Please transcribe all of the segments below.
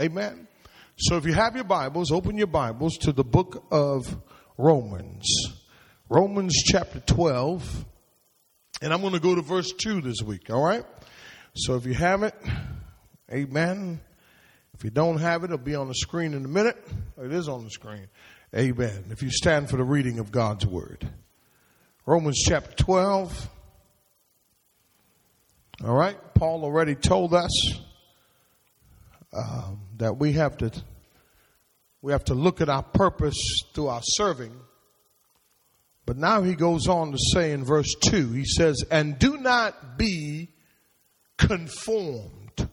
Amen. So if you have your Bibles, open your Bibles to the book of Romans. Romans chapter 12. And I'm going to go to verse 2 this week, all right? So if you have it, amen. If you don't have it, it'll be on the screen in a minute. It is on the screen. Amen. If you stand for the reading of God's word. Romans chapter 12. All right. Paul already told us um, that we have to we have to look at our purpose through our serving. But now he goes on to say in verse 2, he says, And do not be conformed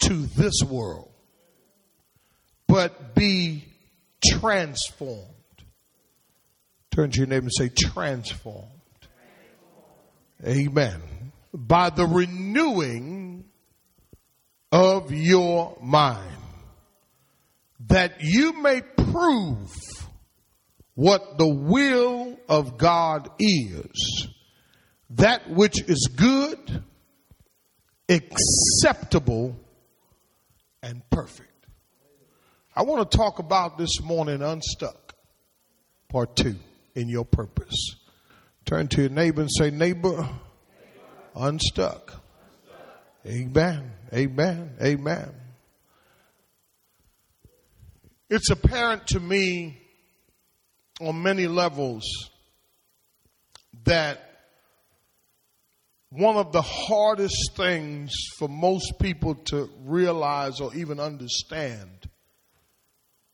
to this world, but be transformed. Turn to your neighbor and say, transformed. Amen. By the renewing of your mind, that you may prove what the will of God is, that which is good, acceptable, and perfect. I want to talk about this morning unstuck, part two, in your purpose. Turn to your neighbor and say, neighbor, unstuck. Amen. Amen. Amen. It's apparent to me on many levels that one of the hardest things for most people to realize or even understand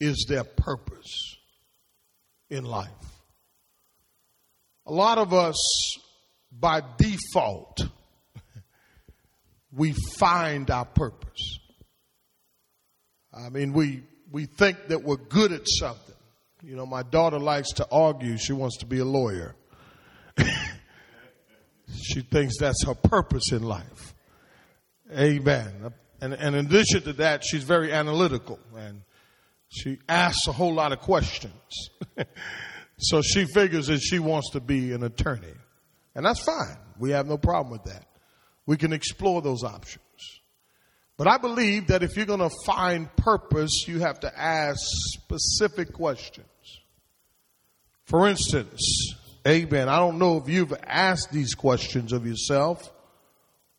is their purpose in life. A lot of us, by default, we find our purpose. I mean, we, we think that we're good at something. You know, my daughter likes to argue. She wants to be a lawyer. she thinks that's her purpose in life. Amen. And, and in addition to that, she's very analytical and she asks a whole lot of questions. so she figures that she wants to be an attorney. And that's fine. We have no problem with that. We can explore those options. But I believe that if you're going to find purpose, you have to ask specific questions. For instance, amen, I don't know if you've asked these questions of yourself.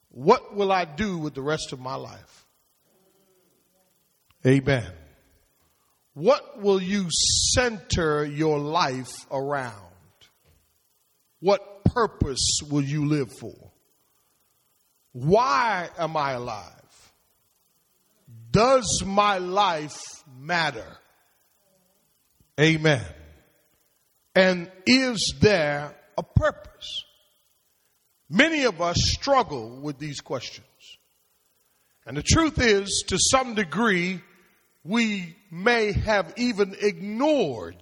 What will I do with the rest of my life? Amen. What will you center your life around? What purpose will you live for? Why am I alive? Does my life matter? Amen. And is there a purpose? Many of us struggle with these questions. And the truth is, to some degree, we may have even ignored,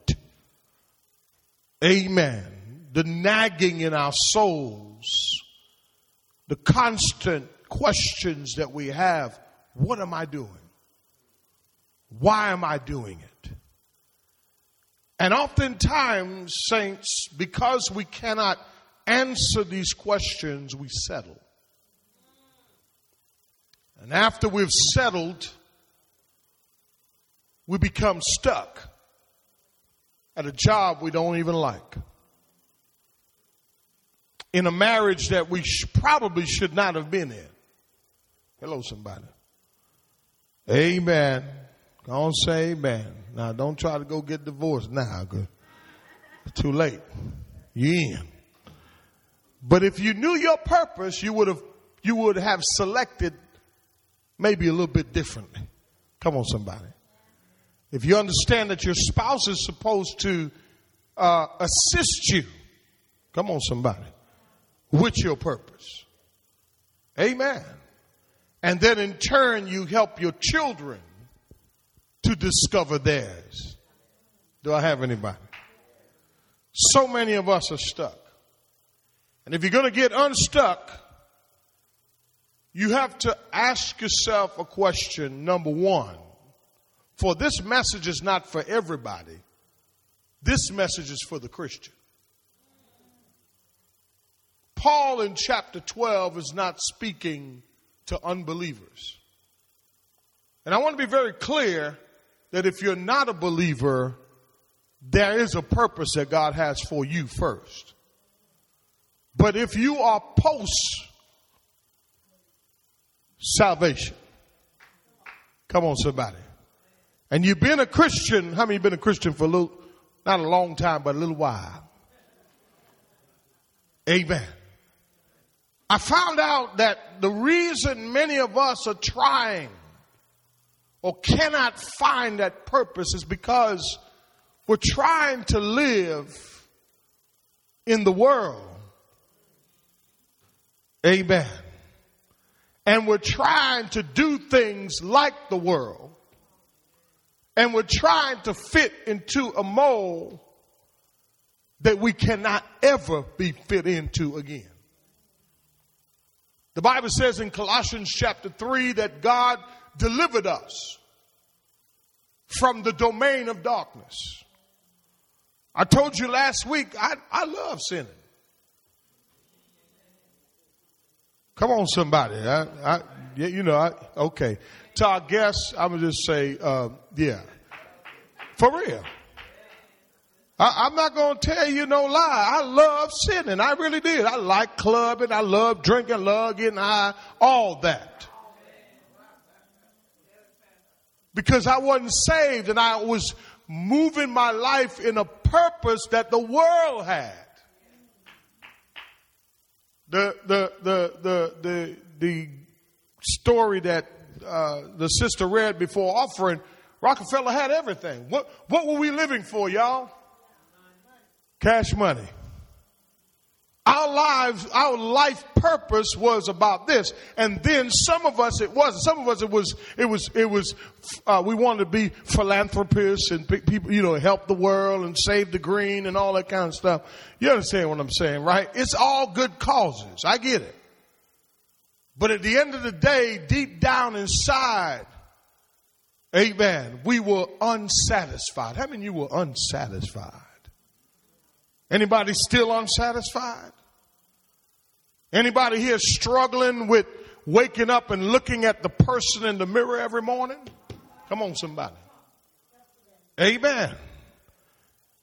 amen, the nagging in our souls, the constant questions that we have. What am I doing? Why am I doing it? And oftentimes, saints, because we cannot answer these questions, we settle. And after we've settled, we become stuck at a job we don't even like. In a marriage that we sh- probably should not have been in. Hello, somebody. Amen. On, say amen. Now, don't try to go get divorced now, cause it's too late. You in. But if you knew your purpose, you would have you would have selected maybe a little bit differently. Come on, somebody. If you understand that your spouse is supposed to uh, assist you, come on, somebody, with your purpose. Amen. And then in turn, you help your children to discover theirs. Do I have anybody? So many of us are stuck. And if you're going to get unstuck, you have to ask yourself a question. Number one, for this message is not for everybody. This message is for the Christian. Paul in chapter 12 is not speaking to unbelievers. And I want to be very clear that if you're not a believer, there is a purpose that God has for you first. But if you are post salvation, come on, somebody, and you've been a Christian, how many been a Christian for a little, not a long time, but a little while? Amen. I found out that the reason many of us are trying or cannot find that purpose is because we're trying to live in the world. Amen. And we're trying to do things like the world. And we're trying to fit into a mold that we cannot ever be fit into again. The Bible says in Colossians chapter 3 that God delivered us from the domain of darkness. I told you last week, I, I love sinning. Come on, somebody. I, I, you know, I, okay. To our guests, I'm going to just say, uh, yeah. For real. I, am not going to tell you no lie. I love sinning. I really did. I like clubbing. I love drinking, love getting high, all that. Because I wasn't saved and I was moving my life in a purpose that the world had. The, the, the, the, the, the story that uh, the sister read before offering, Rockefeller had everything. What, what were we living for, y'all? Cash money. Our lives, our life purpose was about this, and then some of us it wasn't. Some of us it was, it was, it was. Uh, we wanted to be philanthropists and people, you know, help the world and save the green and all that kind of stuff. You understand what I'm saying, right? It's all good causes. I get it. But at the end of the day, deep down inside, amen, we were unsatisfied. How many of you were unsatisfied? Anybody still unsatisfied? Anybody here struggling with waking up and looking at the person in the mirror every morning? Come on, somebody. Amen.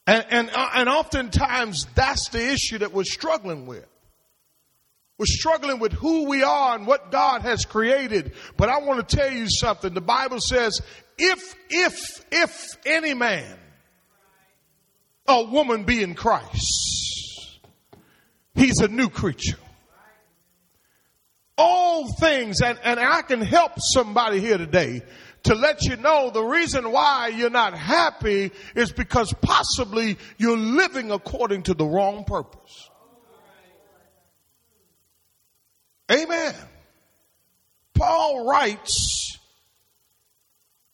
And, and, uh, and oftentimes that's the issue that we're struggling with. We're struggling with who we are and what God has created. But I want to tell you something. The Bible says, if, if, if any man a woman be in Christ, he's a new creature. All things, and, and I can help somebody here today to let you know the reason why you're not happy is because possibly you're living according to the wrong purpose. Amen. Paul writes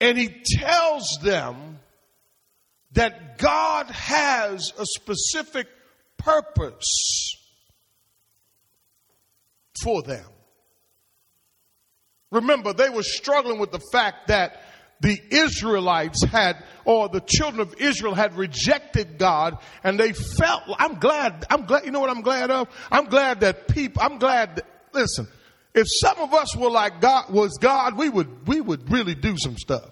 and he tells them that God has a specific purpose for them. Remember, they were struggling with the fact that the Israelites had, or the children of Israel had rejected God and they felt, I'm glad, I'm glad, you know what I'm glad of? I'm glad that people, I'm glad that, listen, if some of us were like God, was God, we would, we would really do some stuff.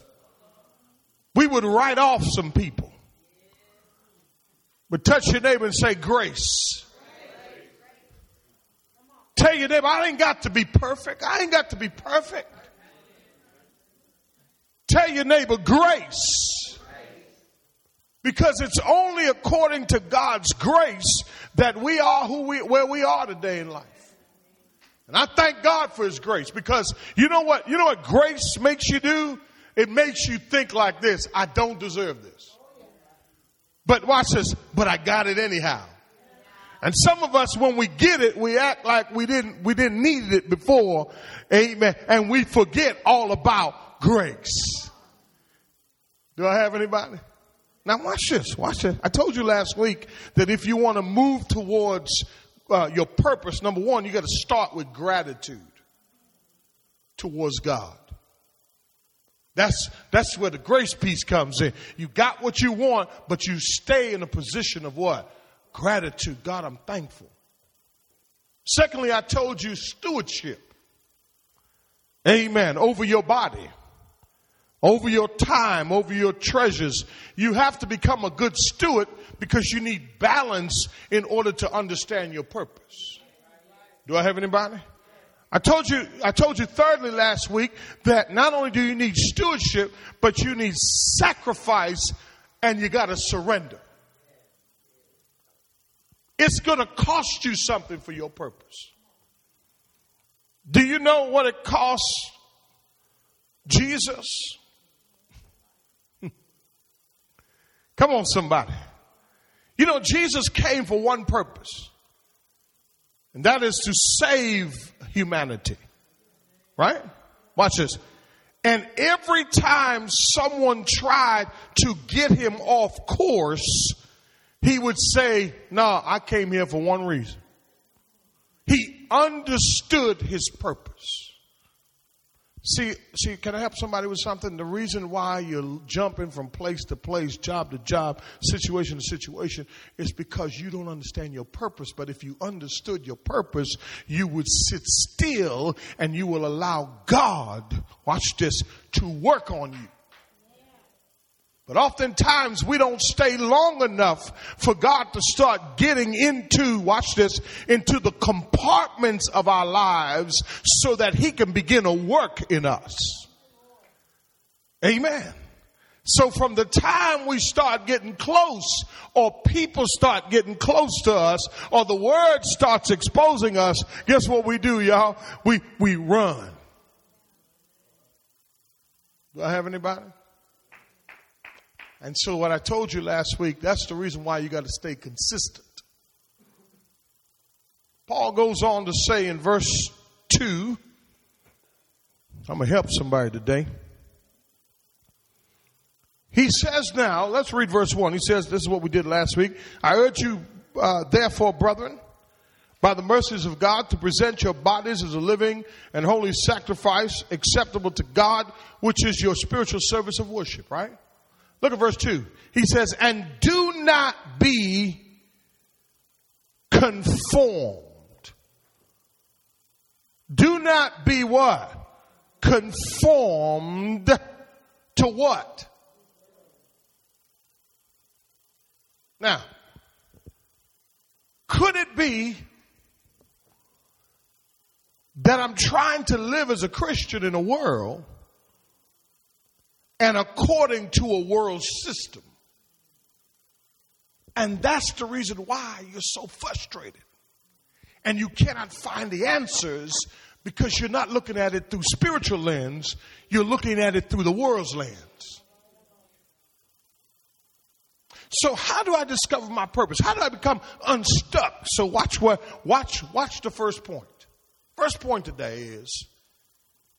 We would write off some people. But touch your neighbor and say grace. Tell your neighbor, I ain't got to be perfect. I ain't got to be perfect. Tell your neighbor grace. Because it's only according to God's grace that we are who we, where we are today in life. And I thank God for His grace because you know what, you know what grace makes you do? It makes you think like this. I don't deserve this. But watch this, but I got it anyhow. And some of us, when we get it, we act like we didn't, we didn't need it before. Amen. And we forget all about grace. Do I have anybody? Now watch this, watch this. I told you last week that if you want to move towards uh, your purpose, number one, you got to start with gratitude towards God. That's, that's where the grace piece comes in. You got what you want, but you stay in a position of what? Gratitude. God, I'm thankful. Secondly, I told you stewardship. Amen. Over your body. over your time, over your treasures. You have to become a good steward because you need balance in order to understand your purpose. Do I have anybody? I told you, I told you thirdly last week that not only do you need stewardship, but you need sacrifice and you got to surrender. It's going to cost you something for your purpose. Do you know what it costs Jesus? Come on, somebody. You know, Jesus came for one purpose, and that is to save humanity. Right? Watch this. And every time someone tried to get him off course, he would say, No, nah, I came here for one reason. He understood his purpose. See, see, can I help somebody with something? The reason why you're jumping from place to place, job to job, situation to situation, is because you don't understand your purpose. But if you understood your purpose, you would sit still and you will allow God, watch this, to work on you. But oftentimes we don't stay long enough for God to start getting into, watch this, into the compartments of our lives so that He can begin to work in us. Amen. So from the time we start getting close or people start getting close to us or the word starts exposing us, guess what we do, y'all? We, we run. Do I have anybody? And so, what I told you last week, that's the reason why you got to stay consistent. Paul goes on to say in verse 2, I'm going to help somebody today. He says now, let's read verse 1. He says, This is what we did last week. I urge you, uh, therefore, brethren, by the mercies of God, to present your bodies as a living and holy sacrifice acceptable to God, which is your spiritual service of worship, right? Look at verse 2. He says, And do not be conformed. Do not be what? Conformed to what? Now, could it be that I'm trying to live as a Christian in a world and according to a world system. And that's the reason why you're so frustrated. And you cannot find the answers because you're not looking at it through spiritual lens, you're looking at it through the world's lens. So how do I discover my purpose? How do I become unstuck? So watch what watch watch the first point. First point today is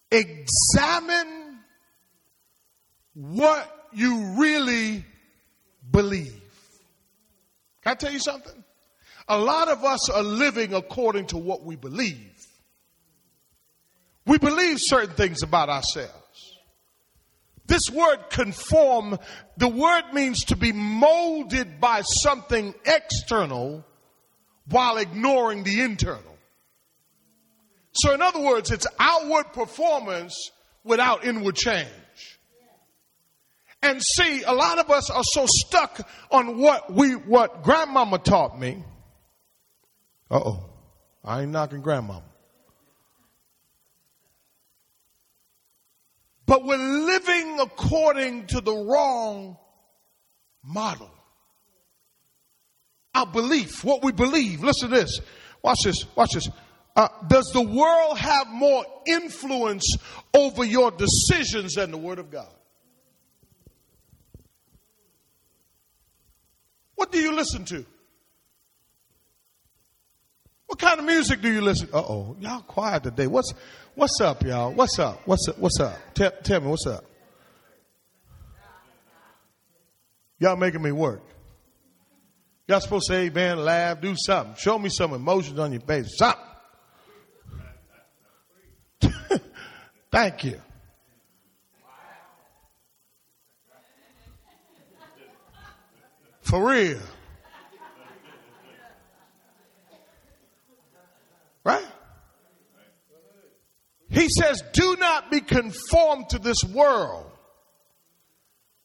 examine what you really believe. Can I tell you something? A lot of us are living according to what we believe. We believe certain things about ourselves. This word conform, the word means to be molded by something external while ignoring the internal. So in other words, it's outward performance without inward change. And see, a lot of us are so stuck on what we, what grandmama taught me. Uh oh. I ain't knocking grandmama. But we're living according to the wrong model. Our belief, what we believe. Listen to this. Watch this. Watch this. Uh, does the world have more influence over your decisions than the Word of God? What do you listen to? What kind of music do you listen? Uh oh, y'all quiet today. What's what's up, y'all? What's up? What's up? What's up? Tell, tell me what's up. Y'all making me work. Y'all supposed to say amen, laugh, do something. Show me some emotions on your face. Something. Thank you. For real. Right? He says, do not be conformed to this world.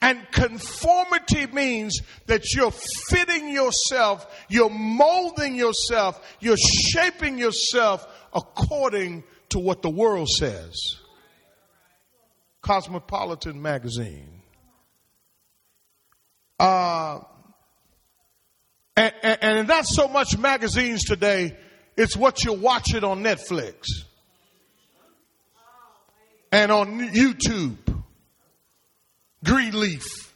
And conformity means that you're fitting yourself, you're molding yourself, you're shaping yourself according to what the world says. Cosmopolitan magazine. Uh, and, not so much magazines today, it's what you're watching on Netflix and on YouTube. Greenleaf.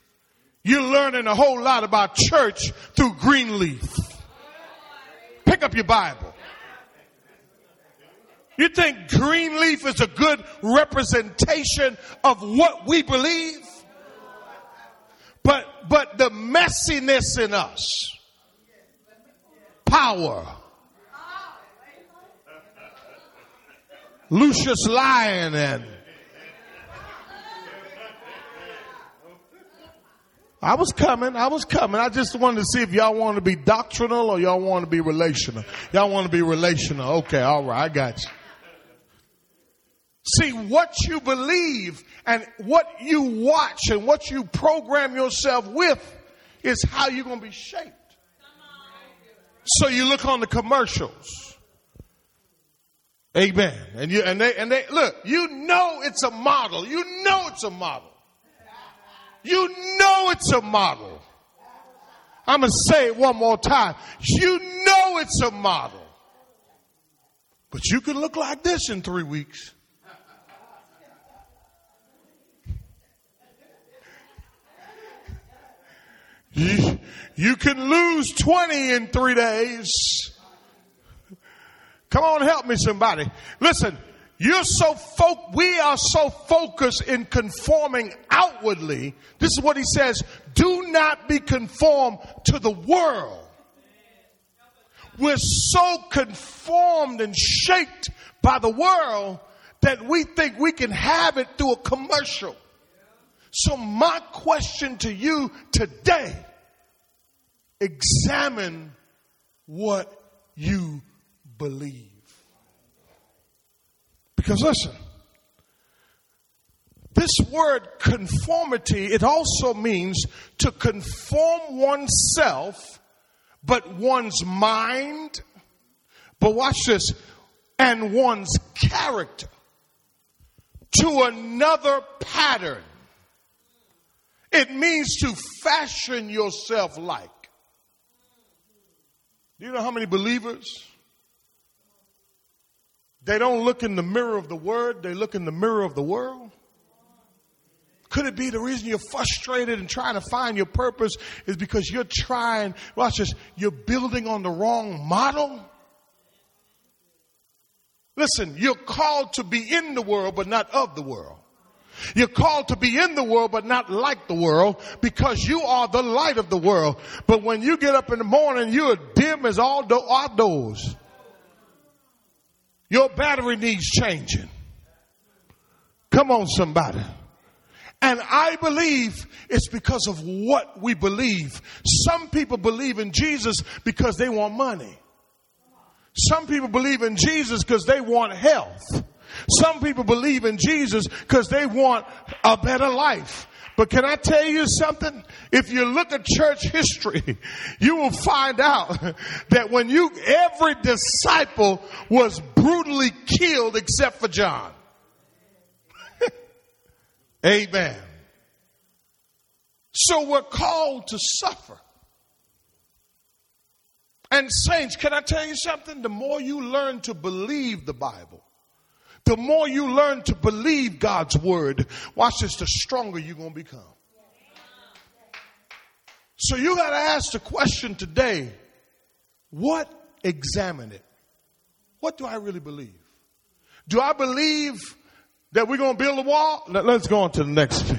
You're learning a whole lot about church through Greenleaf. Pick up your Bible. You think Greenleaf is a good representation of what we believe? But, but the messiness in us, power, Lucious Lyon and I was coming. I was coming. I just wanted to see if y'all want to be doctrinal or y'all want to be relational. Y'all want to be relational. Okay. All right. I got you. See, what you believe and what you watch and what you program yourself with is how you're going to be shaped. So you look on the commercials. Amen. And you, and they, and they, look, you know it's a model. You know it's a model. You know it's a model. I'm going to say it one more time. You know it's a model. But you can look like this in three weeks. You, you can lose 20 in three days. Come on, help me somebody. Listen, you're so fo- we are so focused in conforming outwardly. This is what he says, do not be conformed to the world. We're so conformed and shaped by the world that we think we can have it through a commercial. So my question to you today, examine what you believe. Because listen, this word conformity, it also means to conform oneself, but one's mind, but watch this, and one's character to another pattern. It means to fashion yourself like. Do you know how many believers? They don't look in the mirror of the word, they look in the mirror of the world. Could it be the reason you're frustrated and trying to find your purpose is because you're trying, watch this, you're building on the wrong model? Listen, you're called to be in the world, but not of the world. You're called to be in the world, but not like the world because you are the light of the world. But when you get up in the morning, you're dim as all do- outdoors. Your battery needs changing. Come on, somebody. And I believe it's because of what we believe. Some people believe in Jesus because they want money. Some people believe in Jesus because they want health. Some people believe in Jesus because they want a better life. But can I tell you something? If you look at church history, you will find out that when you, every disciple was brutally killed except for John. Amen. So we're called to suffer. And saints, can I tell you something? The more you learn to believe the Bible, the more you learn to believe God's word, watch this, the stronger you're going to become. So you got to ask the question today what examine it? What do I really believe? Do I believe that we're going to build a wall? Let's go on to the next. thing.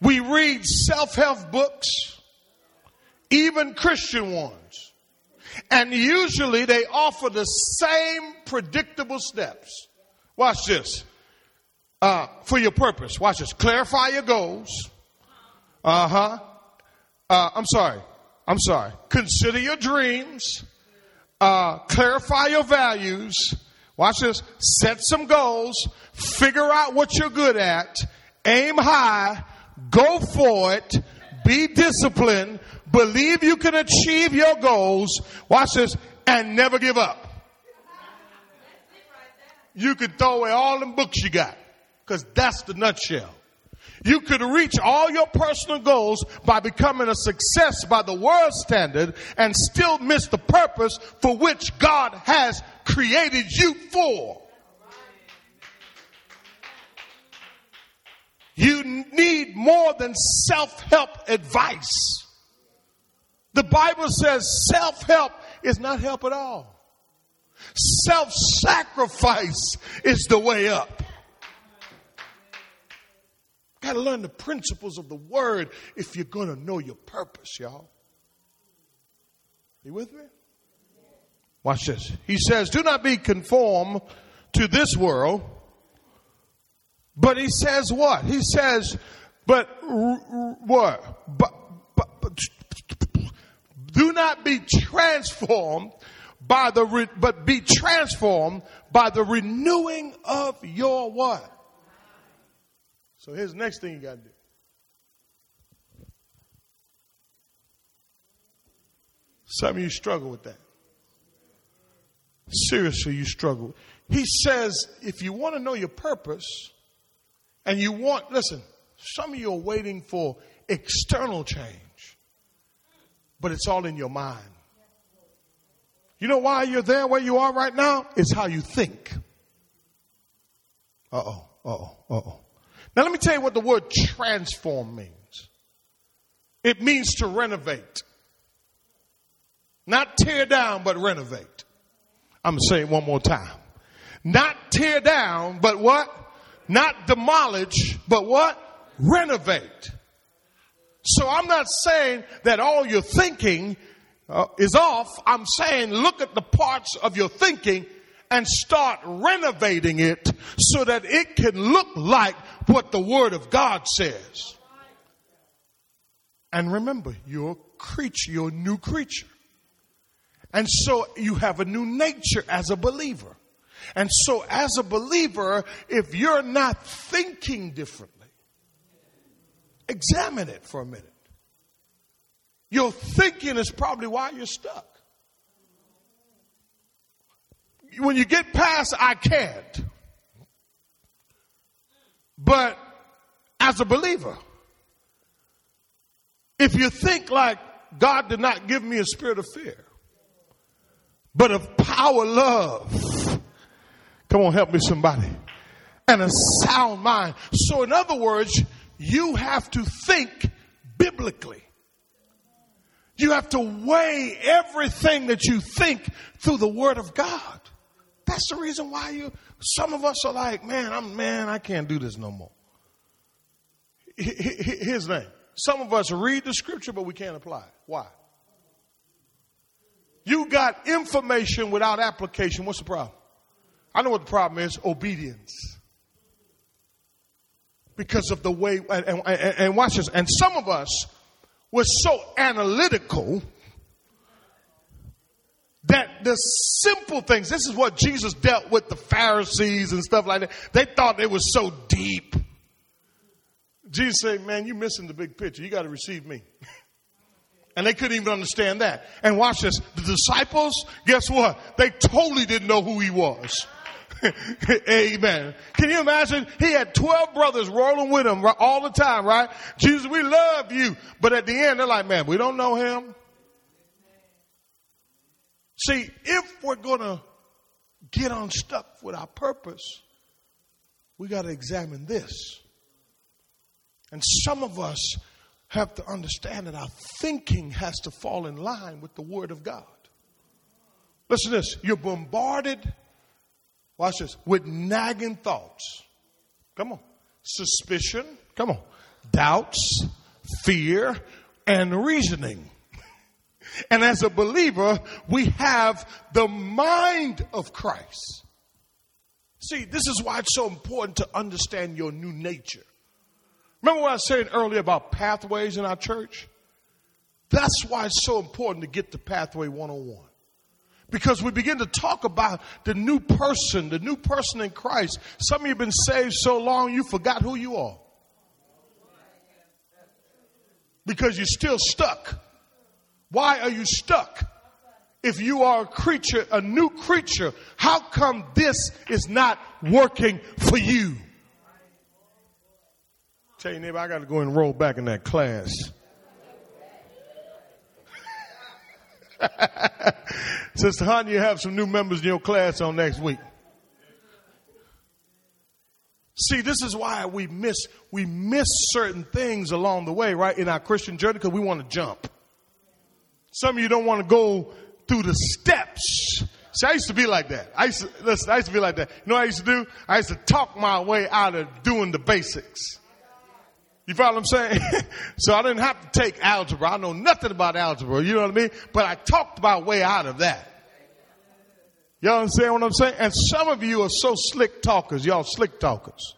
We read self help books even Christian ones. And usually they offer the same predictable steps. Watch this. Uh, for your purpose. Watch this. Clarify your goals. Uh-huh. Uh, I'm sorry. I'm sorry. Consider your dreams. Uh, clarify your values. Watch this. Set some goals. Figure out what you're good at. Aim high. Go for it. Be disciplined. Believe you can achieve your goals. Watch this. And never give up. You could throw away all them books you got. Cause that's the nutshell. You could reach all your personal goals by becoming a success by the world standard and still miss the purpose for which God has created you for. You need more than self-help advice. The Bible says self-help is not help at all. Self-sacrifice is the way up. Got to learn the principles of the word if you're going to know your purpose, y'all. You with me? Watch this. He says, Do not be conformed to this world. But he says what? He says, But what? But, but, but do not be transformed by the, re, but be transformed by the renewing of your what? So here's the next thing you got to do. Some of you struggle with that. Seriously, you struggle. He says, if you want to know your purpose and you want, listen, some of you are waiting for external change, but it's all in your mind. You know why you're there where you are right now? It's how you think. Uh oh, uh oh, uh oh. Now, let me tell you what the word transform means it means to renovate, not tear down, but renovate. I'm going to say it one more time. Not tear down, but what? Not demolish, but what? Renovate. So I'm not saying that all your thinking uh, is off. I'm saying look at the parts of your thinking and start renovating it so that it can look like what the Word of God says. And remember, you're a creature, you're a new creature. And so you have a new nature as a believer. And so as a believer, if you're not thinking differently, examine it for a minute. Your thinking is probably why you're stuck when you get past I can't. But as a believer, if you think like God did not give me a spirit of fear, but of power, love, come on, help me somebody, and a sound mind. So in other words, you have to think biblically. You have to weigh everything that you think through the word of God. That's the reason why you, some of us are like, man, I'm, man, I can't do this no more. His name. Some of us read the scripture, but we can't apply it. Why? You got information without application. What's the problem? I know what the problem is obedience. Because of the way, and, and, and watch this, and some of us were so analytical that the simple things, this is what Jesus dealt with the Pharisees and stuff like that. They thought it was so deep. Jesus said, man, you're missing the big picture. You got to receive me. And they couldn't even understand that. And watch this. The disciples, guess what? They totally didn't know who he was. Amen. Can you imagine? He had 12 brothers rolling with him all the time, right? Jesus, we love you. But at the end, they're like, man, we don't know him. See, if we're going to get unstuck with our purpose, we got to examine this. And some of us have to understand that our thinking has to fall in line with the Word of God. Listen to this. You're bombarded, watch this, with nagging thoughts. Come on. Suspicion. Come on. Doubts, fear, and reasoning. And as a believer, we have the mind of Christ. See, this is why it's so important to understand your new nature. Remember what I said earlier about pathways in our church? That's why it's so important to get the Pathway 101. Because we begin to talk about the new person, the new person in Christ. Some of you have been saved so long you forgot who you are. Because you're still stuck. Why are you stuck? If you are a creature, a new creature, how come this is not working for you? Tell your neighbor, I got to go and roll back in that class. Sister Hunt, you have some new members in your class on next week. See, this is why we miss we miss certain things along the way, right, in our Christian journey because we want to jump. Some of you don't want to go through the steps. See, I used to be like that. I used to, listen, I used to be like that. You know what I used to do? I used to talk my way out of doing the basics. You follow what I'm saying? so I didn't have to take algebra. I know nothing about algebra. You know what I mean? But I talked my way out of that. Y'all understand what I'm saying? And some of you are so slick talkers. Y'all slick talkers.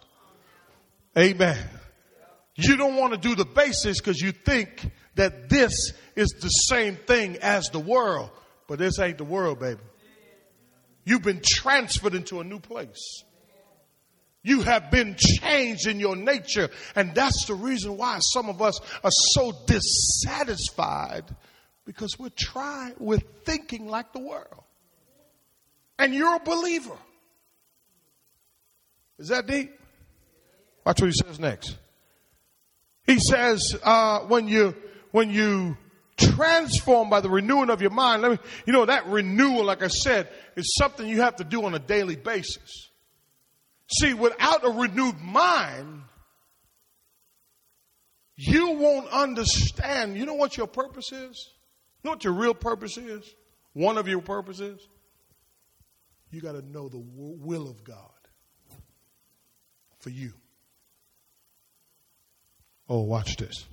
Amen. You don't want to do the basics because you think that this is the same thing as the world. But this ain't the world, baby. You've been transferred into a new place. You have been changed in your nature. And that's the reason why some of us are so dissatisfied because we're trying, we're thinking like the world. And you're a believer. Is that deep? Watch what he says next. He says, uh, when you, when you transform by the renewing of your mind, let me, you know, that renewal, like I said, is something you have to do on a daily basis. See, without a renewed mind, you won't understand. You know what your purpose is? You know what your real purpose is? One of your purposes? You got to know the will of God for you. Oh, watch this.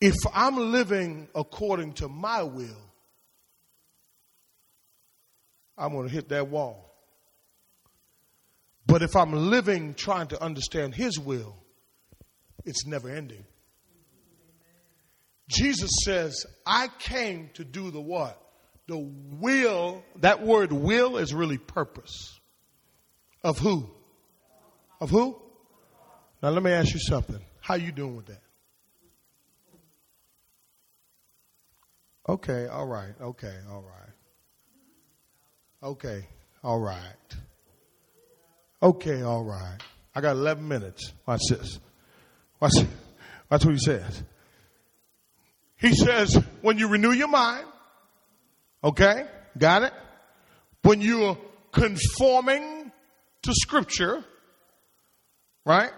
If I'm living according to my will, I'm going to hit that wall. But if I'm living trying to understand His will, it's never ending. Jesus says, I came to do the what? The will, that word will is really purpose. Of who? Of who? Now let me ask you something. How you doing with that? Okay, all right, okay, all right. Okay, all right. Okay, all right. I got 11 minutes. Watch this. Watch, watch what he says. He says, when you renew your mind, okay, got it? When you're conforming to scripture, right?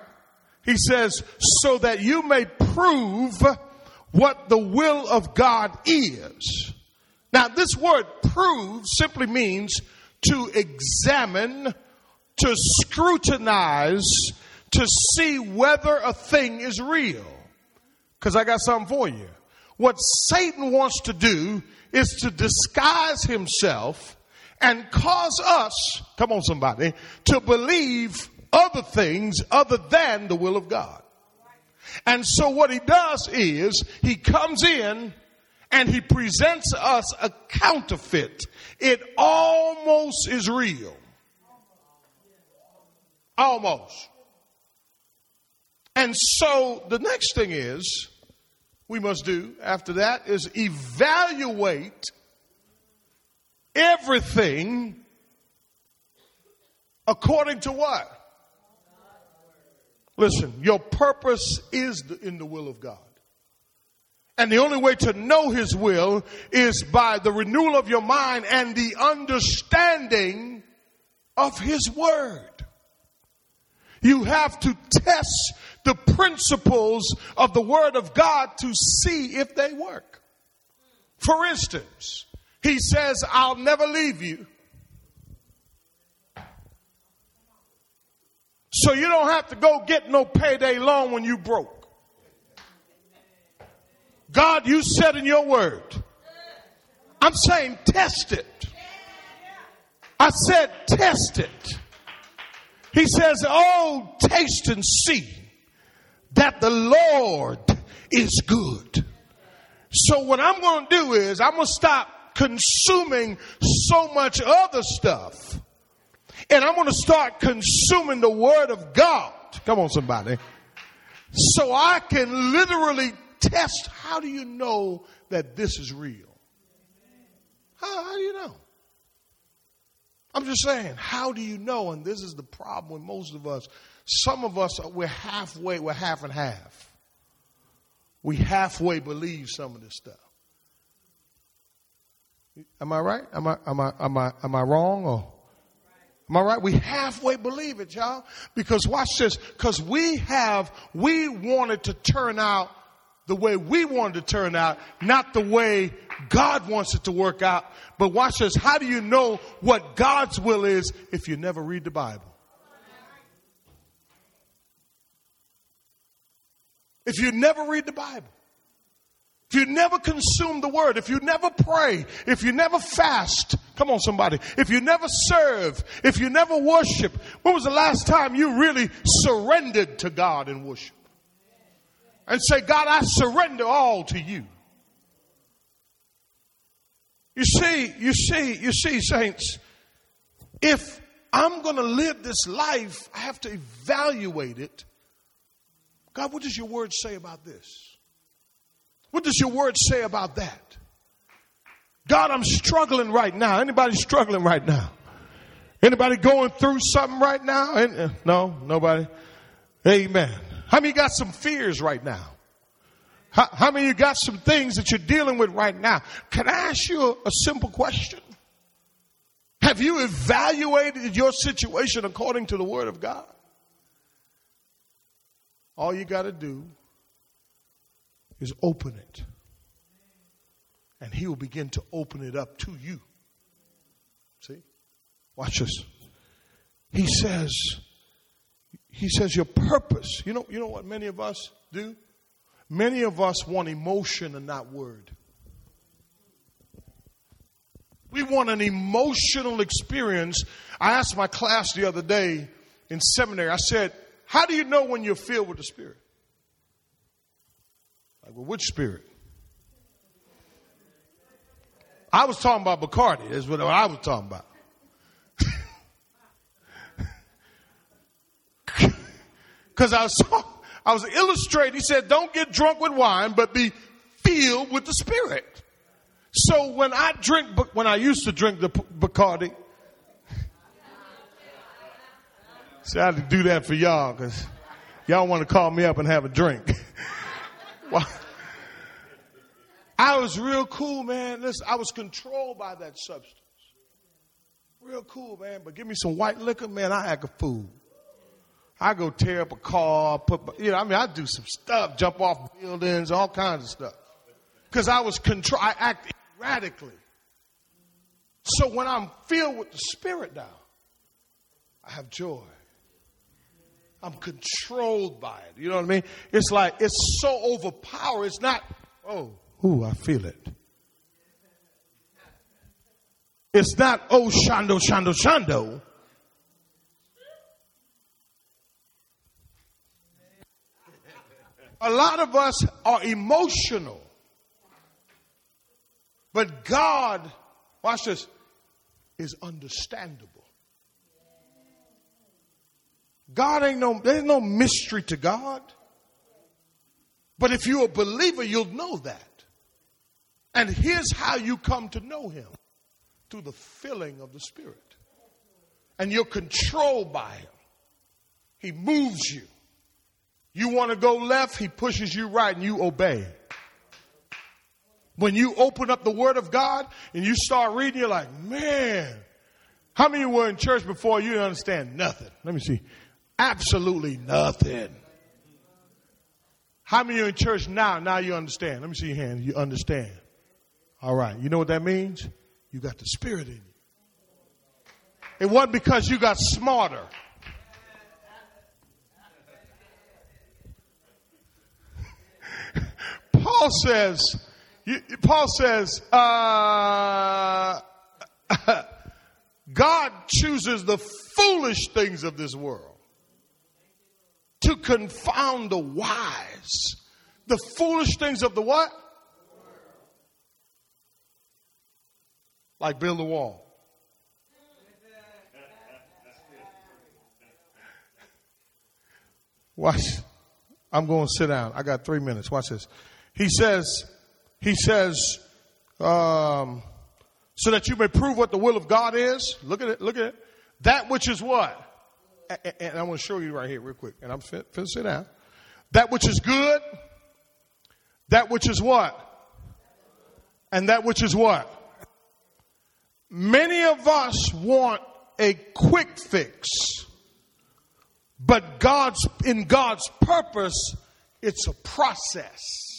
He says, so that you may prove what the will of God is. Now, this word prove simply means to examine to scrutinize to see whether a thing is real. Because I got something for you. What Satan wants to do is to disguise himself and cause us, come on somebody, to believe other things other than the will of God. And so what he does is he comes in and he presents us a counterfeit. It almost is real. Almost. And so the next thing is we must do after that is evaluate everything according to what? Listen, your purpose is in the will of God. And the only way to know His will is by the renewal of your mind and the understanding of His Word. You have to test the principles of the Word of God to see if they work. For instance, He says, I'll never leave you. So you don't have to go get no payday loan when you broke. God, you said in your word. I'm saying test it. I said test it. He says, Oh, taste and see that the Lord is good. So what I'm going to do is I'm going to stop consuming so much other stuff. And I'm going to start consuming the Word of God. Come on, somebody. So I can literally test how do you know that this is real? How, how do you know? I'm just saying, how do you know? And this is the problem with most of us. Some of us, we're halfway, we're half and half. We halfway believe some of this stuff. Am I right? Am I, am I, am I, am I wrong or? Am I right? We halfway believe it, y'all. Because watch this. Because we have, we wanted to turn out the way we wanted to turn out, not the way God wants it to work out. But watch this. How do you know what God's will is if you never read the Bible? If you never read the Bible. If you never consume the word, if you never pray, if you never fast, come on somebody, if you never serve, if you never worship, when was the last time you really surrendered to God in worship? And say, God, I surrender all to you. You see, you see, you see, saints, if I'm going to live this life, I have to evaluate it. God, what does your word say about this? What does your word say about that? God, I'm struggling right now. Anybody struggling right now? Anybody going through something right now? No, nobody. Amen. How many got some fears right now? How, how many you got some things that you're dealing with right now? Can I ask you a, a simple question? Have you evaluated your situation according to the word of God? All you got to do is open it. And he will begin to open it up to you. See? Watch this. He says, he says your purpose. You know, you know what many of us do? Many of us want emotion and not word. We want an emotional experience. I asked my class the other day in seminary, I said, How do you know when you're filled with the Spirit? Like, well, which spirit? I was talking about Bacardi. That's what I was talking about. Because I was, I was illustrating. He said, don't get drunk with wine, but be filled with the Spirit. So when I drink, when I used to drink the Bacardi, see, I had to do that for y'all because y'all want to call me up and have a drink. well, I was real cool, man. Listen, I was controlled by that substance. Real cool, man. But give me some white liquor, man, I act a fool. I go tear up a car, put, you know, I mean, I do some stuff, jump off buildings, all kinds of stuff. Cause I was control, I act erratically. So when I'm filled with the Spirit now, I have joy. I'm controlled by it. You know what I mean? It's like, it's so overpowering. It's not, oh, Ooh, I feel it. It's not, oh, shando, shando, shando. A lot of us are emotional. But God, watch this, is understandable. God ain't no, there's no mystery to God. But if you're a believer, you'll know that. And here's how you come to know him through the filling of the Spirit. And you're controlled by him. He moves you. You want to go left, he pushes you right and you obey. When you open up the Word of God and you start reading, you're like, man, how many were in church before you didn't understand nothing? Let me see. Absolutely nothing. How many are in church now? Now you understand. Let me see your hand. You understand. All right. You know what that means? You got the Spirit in you. It wasn't because you got smarter. Paul says, Paul says, uh, God chooses the foolish things of this world to confound the wise. The foolish things of the what? like build a wall. Watch. I'm going to sit down. I got three minutes. Watch this. He says, he says, um, so that you may prove what the will of God is. Look at it. Look at it. That which is what? And I'm going to show you right here real quick. And I'm fit, fit sit down. That which is good. That which is what? And that which is what? Many of us want a quick fix. But God's, in God's purpose, it's a process.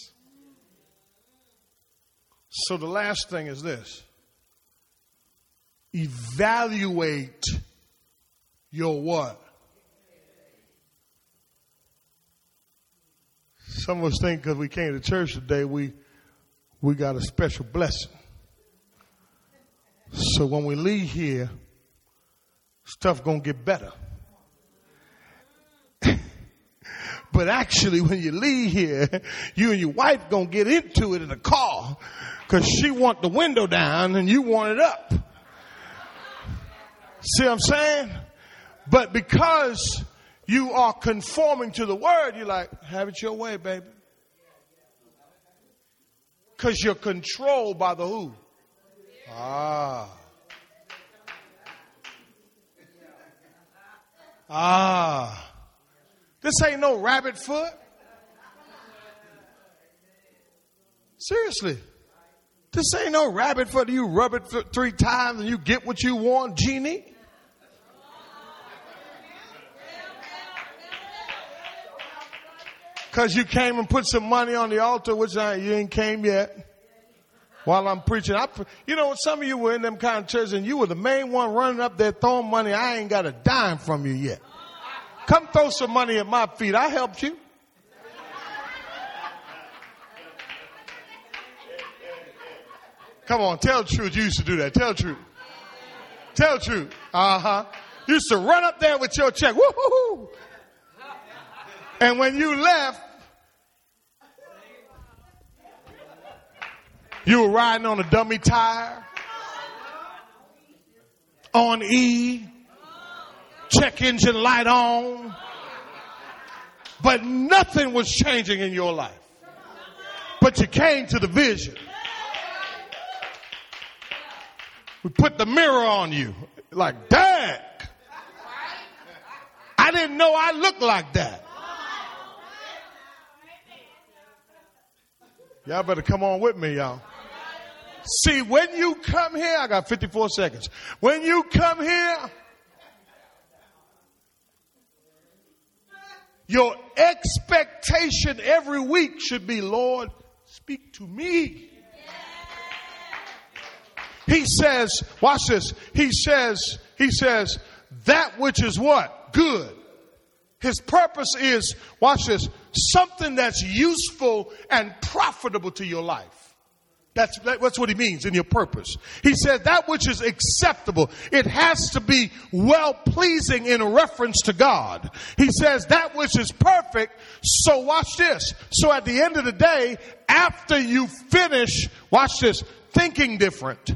So the last thing is this. Evaluate your what? Some of us think because we came to church today, we, we got a special blessing. So when we leave here, stuff gonna get better. But actually, when you leave here, you and your wife gonna get into it in the car because she want the window down and you want it up. See what I'm saying? But because you are conforming to the word, you're like, have it your way, baby. Because you're controlled by the who? Ah. Ah. This ain't no rabbit foot. Seriously. This ain't no rabbit foot. You rub it three times and you get what you want, genie. Cause you came and put some money on the altar, which I, you ain't came yet. While I'm preaching, I, you know, some of you were in them kind of churches and you were the main one running up there throwing money. I ain't got a dime from you yet. Come throw some money at my feet. I helped you. Come on, tell the truth. You used to do that. Tell truth. Tell truth. Uh huh. You used to run up there with your check. Woo-hoo-hoo. And when you left, you were riding on a dummy tire, on E, check engine light on, but nothing was changing in your life. But you came to the vision. We put the mirror on you. Like, dang. I didn't know I looked like that. Y'all better come on with me, y'all. See, when you come here, I got 54 seconds. When you come here, your expectation every week should be, Lord, speak to me. He says, watch this. He says, he says, that which is what? Good. His purpose is, watch this, something that's useful and profitable to your life. That's, that's what he means in your purpose. He said that which is acceptable. It has to be well pleasing in reference to God. He says that which is perfect. So watch this. So at the end of the day, after you finish, watch this, thinking different,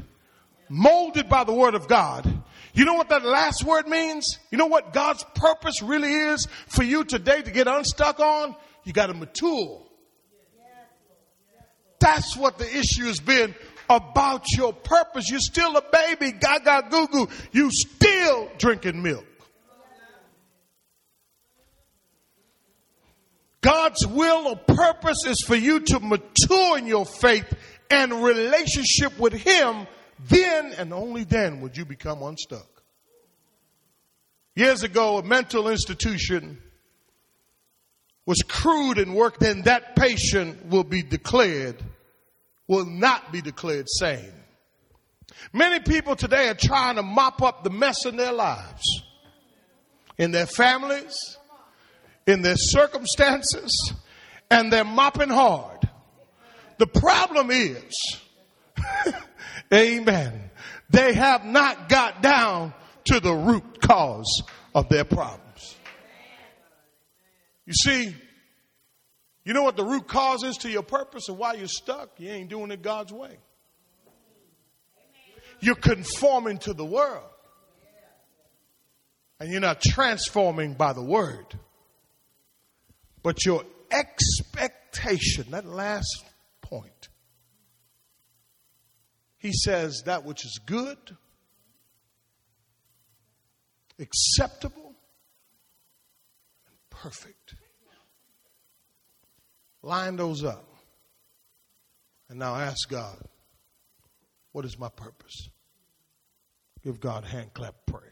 molded by the word of God, you know what that last word means? You know what God's purpose really is for you today to get unstuck on? You got to mature. That's what the issue has been about your purpose. You're still a baby, gaga goo goo. You still drinking milk. God's will or purpose is for you to mature in your faith and relationship with Him then and only then would you become unstuck. Years ago, a mental institution was crude and worked then that patient will be declared, will not be declared sane. Many people today are trying to mop up the mess in their lives, in their families, in their circumstances, and they're mopping hard. The problem is, Amen. They have not got down to the root cause of their problems. You see, you know what the root cause is to your purpose and why you're stuck? You ain't doing it God's way. you're conforming to the world. And you're not transforming by the word. But your expectation, that last point, he says that which is good, acceptable, and perfect. Line those up. And now ask God, what is my purpose? Give God hand clap praise.